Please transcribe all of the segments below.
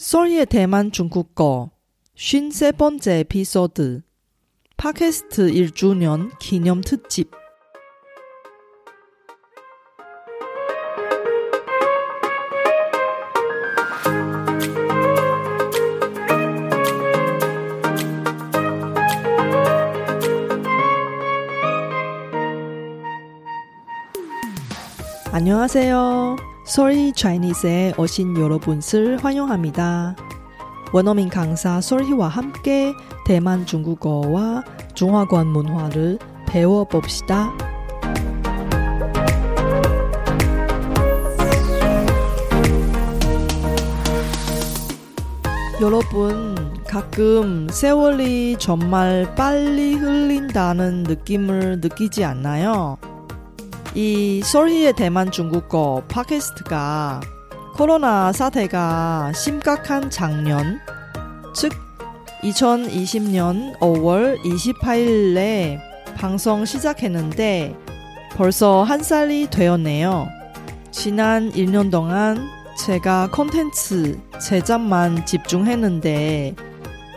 소리의 대만 중국어 53번째 에피소드 팟캐스트 1주년 기념 특집 안녕하세요. 소리 차이니스에 오신 여러분을 환영합니다. 원어민 강사 솔희와 함께 대만 중국어와 중화권 문화를 배워봅시다. 여러분, 가끔 세월이 정말 빨리 흘린다는 느낌을 느끼지 않나요? 이 솔희의 대만 중국어 팟캐스트가 코로나 사태가 심각한 작년, 즉 2020년 5월 28일에 방송 시작했는데 벌써 한 살이 되었네요. 지난 1년 동안 제가 콘텐츠 제작만 집중했는데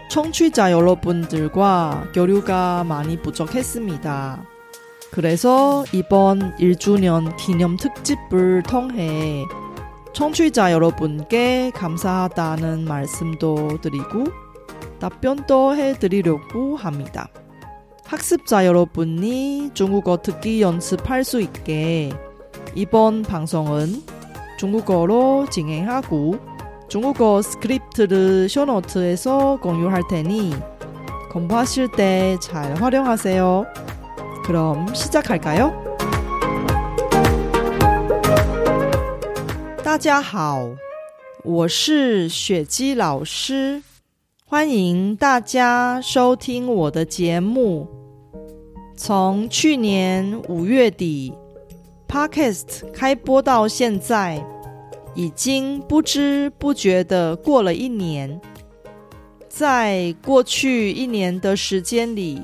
청취자 여러분들과 교류가 많이 부족했습니다. 그래서 이번 1주년 기념 특집을 통해 청취자 여러분께 감사하다는 말씀도 드리고 답변도 해드리려고 합니다. 학습자 여러분이 중국어 듣기 연습할 수 있게 이번 방송은 중국어로 진행하고 중국어 스크립트를 쇼노트에서 공유할 테니 공부하실 때 잘 활용하세요. 그럼 시작할까요? 大家好，我是雪姬老师，欢迎大家收听我的节目。从去年五月底 Podcast 开播到现在，已经不知不觉的过了一年。在过去一年的时间里，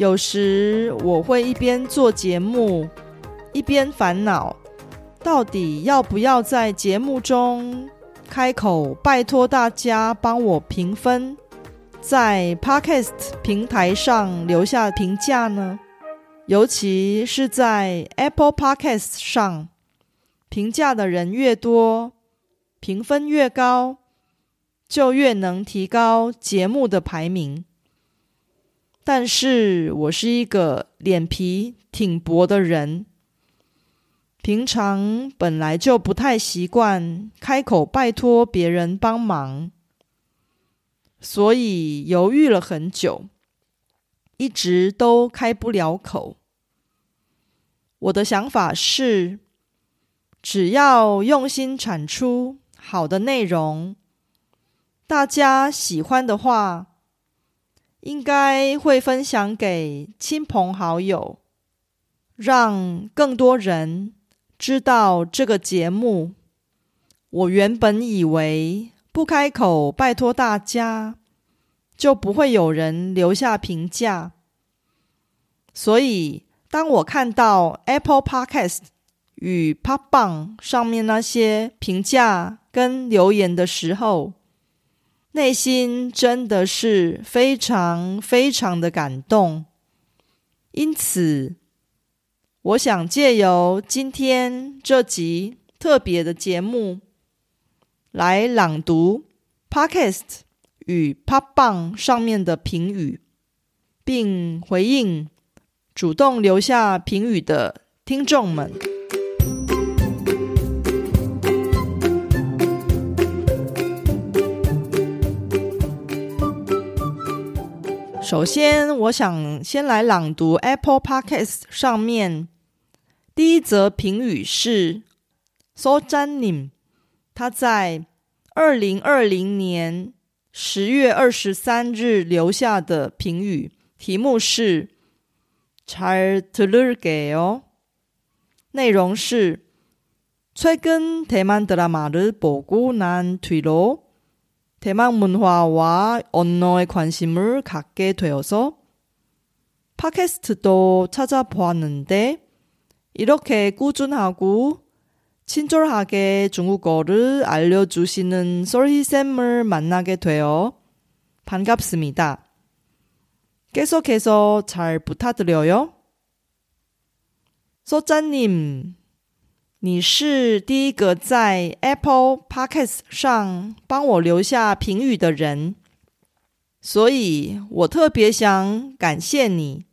有时我会一边做节目，一边烦恼。到底要不要在节目中开口拜托大家帮我评分，在 Podcast 平台上留下评价呢？尤其是在 Apple Podcast 上，评价的人越多，评分越高，就越能提高节目的排名。但是我是一个脸皮挺薄的人。平常本来就不太习惯开口拜托别人帮忙，所以犹豫了很久，一直都开不了口。我的想法是，只要用心产出好的内容，大家喜欢的话，应该会分享给亲朋好友，让更多人。知道这个节目，我原本以为不开口拜托大家，就不会有人留下评价。所以，当我看到 Apple Podcast 与 p o p b a n 上面那些评价跟留言的时候，内心真的是非常非常的感动。因此。我想借由今天这集特别的节目，来朗读 Podcast 与 Pop Bang 上面的评语，并回应主动留下评语的听众们。首先，我想先来朗读 Apple Podcast 上面第一则评语是苏詹宁，他在二零二零年十月二十三日留下的评语，题目是“잘들을게 요”， 内容是최근대만드라마를보고난뒤로 대만 문화와 언어에 관심을 갖게 되어서 팟캐스트도 찾아보았는데 이렇게 꾸준하고 친절하게 중국어를 알려주시는 솔희 쌤을 만나게 되어 반갑습니다. 계속해서 잘 부탁드려요。 소장님， 你是第一个在 Apple Podcast 上帮我留下评语的人，所以我特别想感谢你，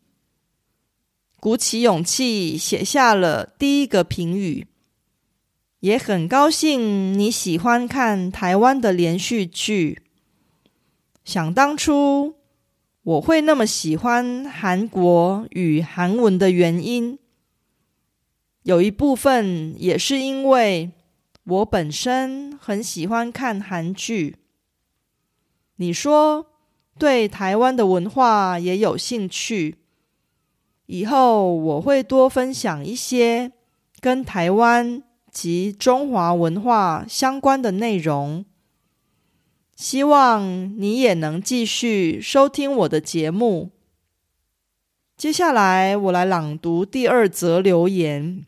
鼓起勇气写下了第一个评语。也很高兴你喜欢看台湾的连续剧。想当初我会那么喜欢韩国与韩文的原因，有一部分也是因为我本身很喜欢看韩剧。你说对台湾的文化也有兴趣，以后我会多分享一些跟台湾。及中华文化相关的内容，希望你也能继续收听我的节目。接下来，我来朗读第二则留言。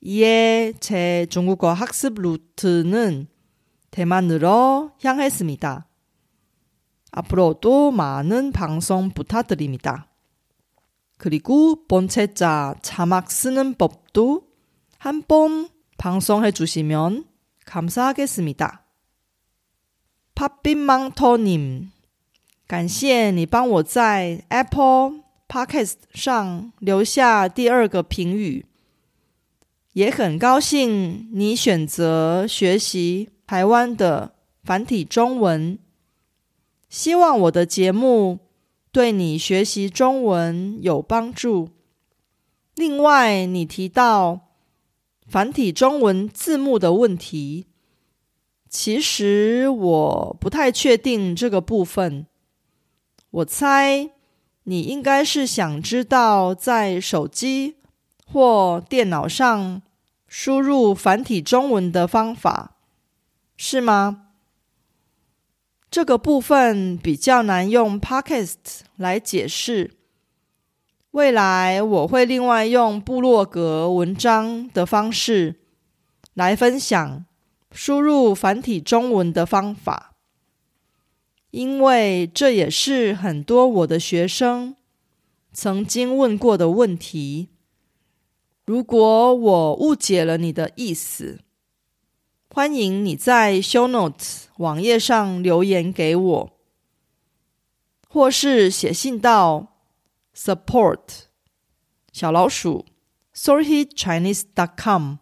이에제중국어학습루트는대만으로향했습니다앞으로도많은방송부탁드립니다그리고본체자자막쓰는법도 한번 방송해 주시면 감사하겠습니다. 팝빈망터님, 感谢你帮我在 Apple Podcast 上留下第二个评语， 也很高兴你选择学习台湾的繁体中文。希望我的节目对你学习中文有帮助。另外，你提到繁体中文字幕的问题，其实我不太确定这个部分。我猜你应该是想知道在手机或电脑上输入繁体中文的方法，是吗？这个部分比较难用 Podcast 来解释。未来我会另外用部落格文章的方式来分享输入繁体中文的方法，因为这也是很多我的学生曾经问过的问题。如果我误解了你的意思，欢迎你在 Show Notes 网页上留言给我，或是写信到。support 小老鼠 sorry chinese dot com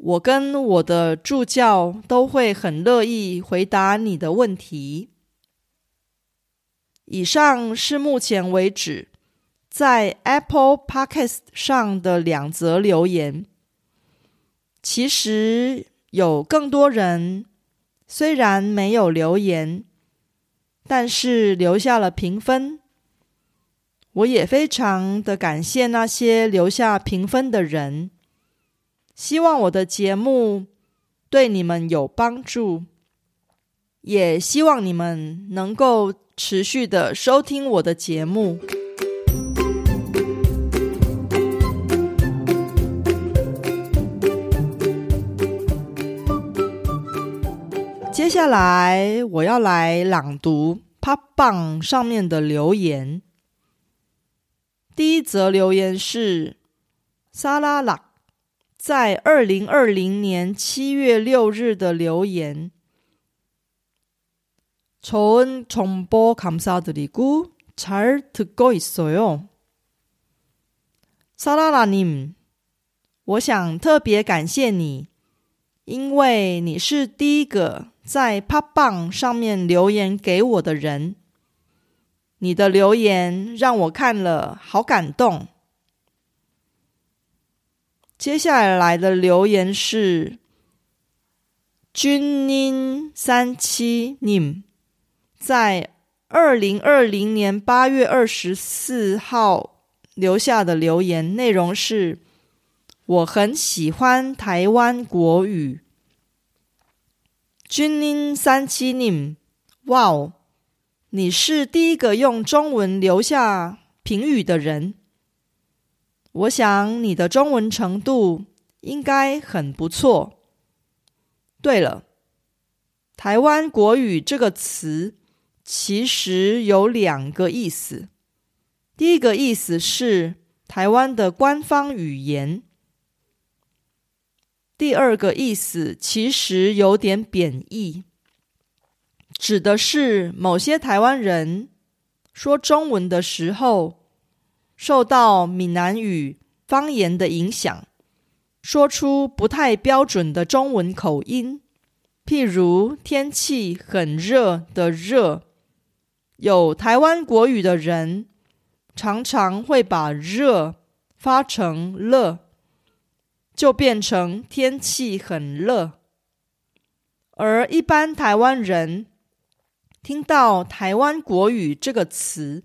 我跟我的助教都会很乐意回答你的问题。以上是目前为止在 Apple Podcast 上的两则留言。其实有更多人虽然没有留言，但是留下了评分。我也非常的感谢那些留下评分的人，希望我的节目对你们有帮助，也希望你们能够持续的收听我的节目。接下来我要来朗读 Pop 棒上面的留言。第一则留言是沙拉拉在二零二零年七月六日的留言。좋은정보감사드리고잘듣고있어요沙拉拉님我想特别感谢你，因为你是第一个 在 Pop 棒上面留言给我的人。你的留言让我看了好感动。接下来的留言是君宁三七 님， 在二零二零年八月二十四号留下的留言内容是：我很喜欢台湾国语。君宁三七 님， 哇哦，你是第一个用中文留下评语的人。我想你的中文程度应该很不错。对了，台湾国语这个词其实有两个意思。第一个意思是台湾的官方语言，第二个意思其实有点贬义，指的是某些台湾人说中文的时候。受到闽南语方言的影响，说出不太标准的中文口音。譬如天气很热的“热”，有台湾国语的人常常会把“热”发成“乐”，就变成天气很热。而一般台湾人听到台湾国语这个词，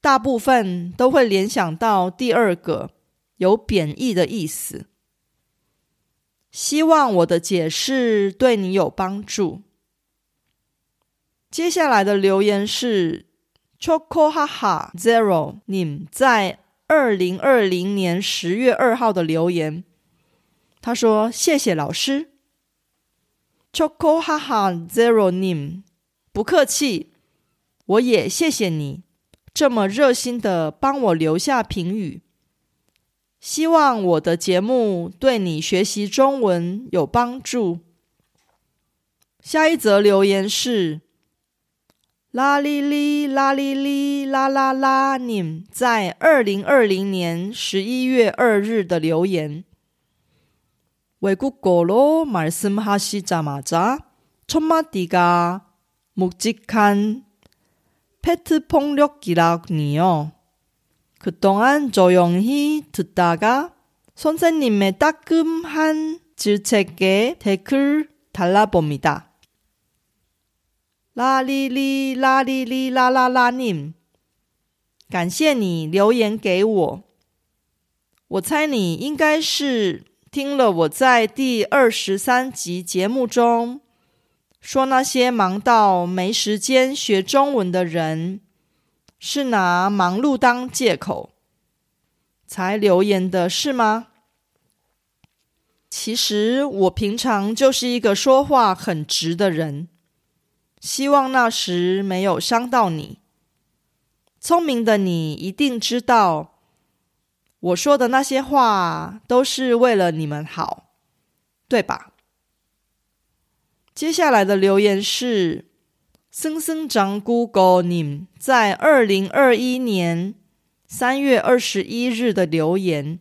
大部分都会联想到第二个有贬义的意思。希望我的解释对你有帮助。接下来的留言是 Choco 哈哈 Zero，你在二零二零年十月二号的留言，他说：“谢谢老师。”Choco 哈哈 Zero，你不客气，我也谢谢你。这么热心的帮我留下评语，希望我的节目对你学习中文有帮助。下一则留言是啦哩哩啦哩哩啦啦啦，你在二零二零年十一月二日的留言。 외국어로말씀하시자마자첫마디가묵직한 페트 폭력이라니요. 그동안 조용히 듣다가 선생님의 따끔한 질책에 댓글 달라봅니다. 라리리 라리리 라라라님, 感谢你留言给我。我猜你应该是 听了我在第二十三集节目中说那些忙到没时间学中文的人，是拿忙碌当借口才留言的，是吗？其实我平常就是一个说话很直的人，希望那时没有伤到你。聪明的你一定知道，我说的那些话都是为了你们好，对吧？接下来的留言是森森长姑狗你在二零二一年三月二十一日的留言。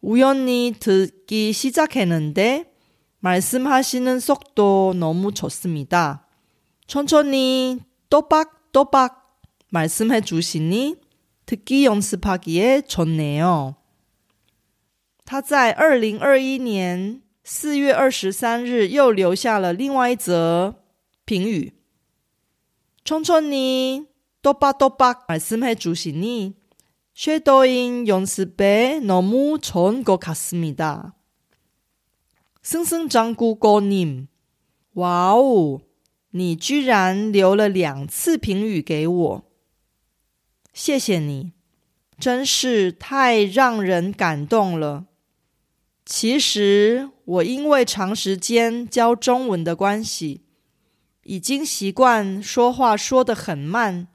우연히듣기시작했는데말씀하시는속도너무좋습니다천천히또박또박말씀해주시니 듣기연습하기에좋네요他在二零二一年。四月二十三日，又留下了另外一则评语。冲冲你多巴多巴，말씀해주시니쉐도인연습에너무좋은것같습니 다。 승승장구고 님， 哇哦，你居然留了两次评语给我， 谢谢你，真是太让人感动了。其实我因为长时间教中文的关系，已经习惯说话说得很慢，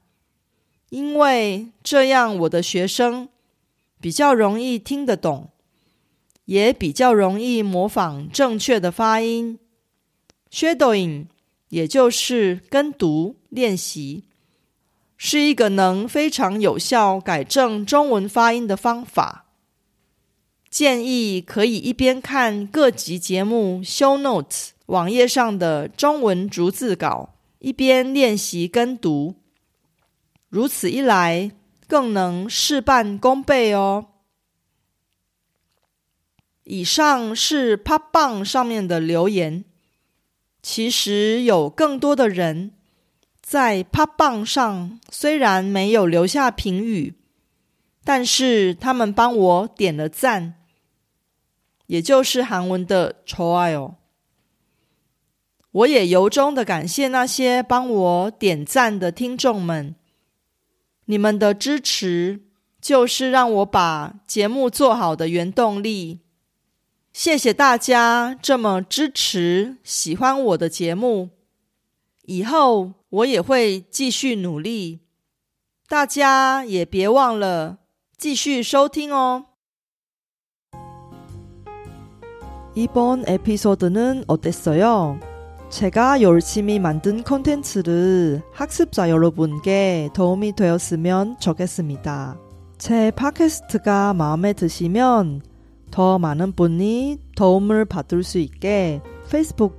因为这样我的学生比较容易听得懂，也比较容易模仿正确的发音。Shadowing，也就是跟读练习，是一个能非常有效改正中文发音的方法。建议可以一边看各集节目 show notes 网页上的中文逐字稿，一边练习跟读。如此一来，更能事半功倍哦。以上是 pop 棒上面的留言。其实有更多的人在 p 棒上，虽然没有留下评语，但是他们帮我点了赞，也就是韩文的“좋아요”。我也由衷的感谢那些帮我点赞的听众们，你们的支持就是让我把节目做好的原动力。谢谢大家这么支持、喜欢我的节目，以后 我也会继续努力，大家也别忘了继续收听哦。이번에피소드는어땠어요 제가 열심히 만든 콘텐츠를 학습자 여러분께 도움이 되었으면 좋겠습니다. 제 팟캐스트가 마음에 드시면 더 많은 분이 도움을 받을 수 있게 페이스북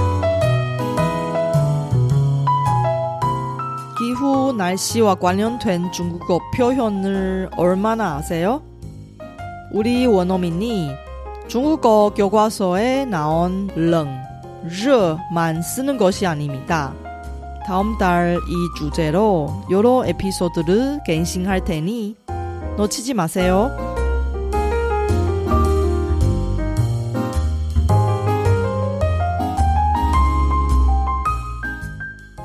기후 날씨와 관련된 중국어 표현을 얼마나 아세요? 우리 원어민이 중국어 교과서에 나온 冷热만 쓰는 것이 아닙니다. 다음 달 이 주제로 여러 에피소드를 갱신할 테니 놓치지 마세요.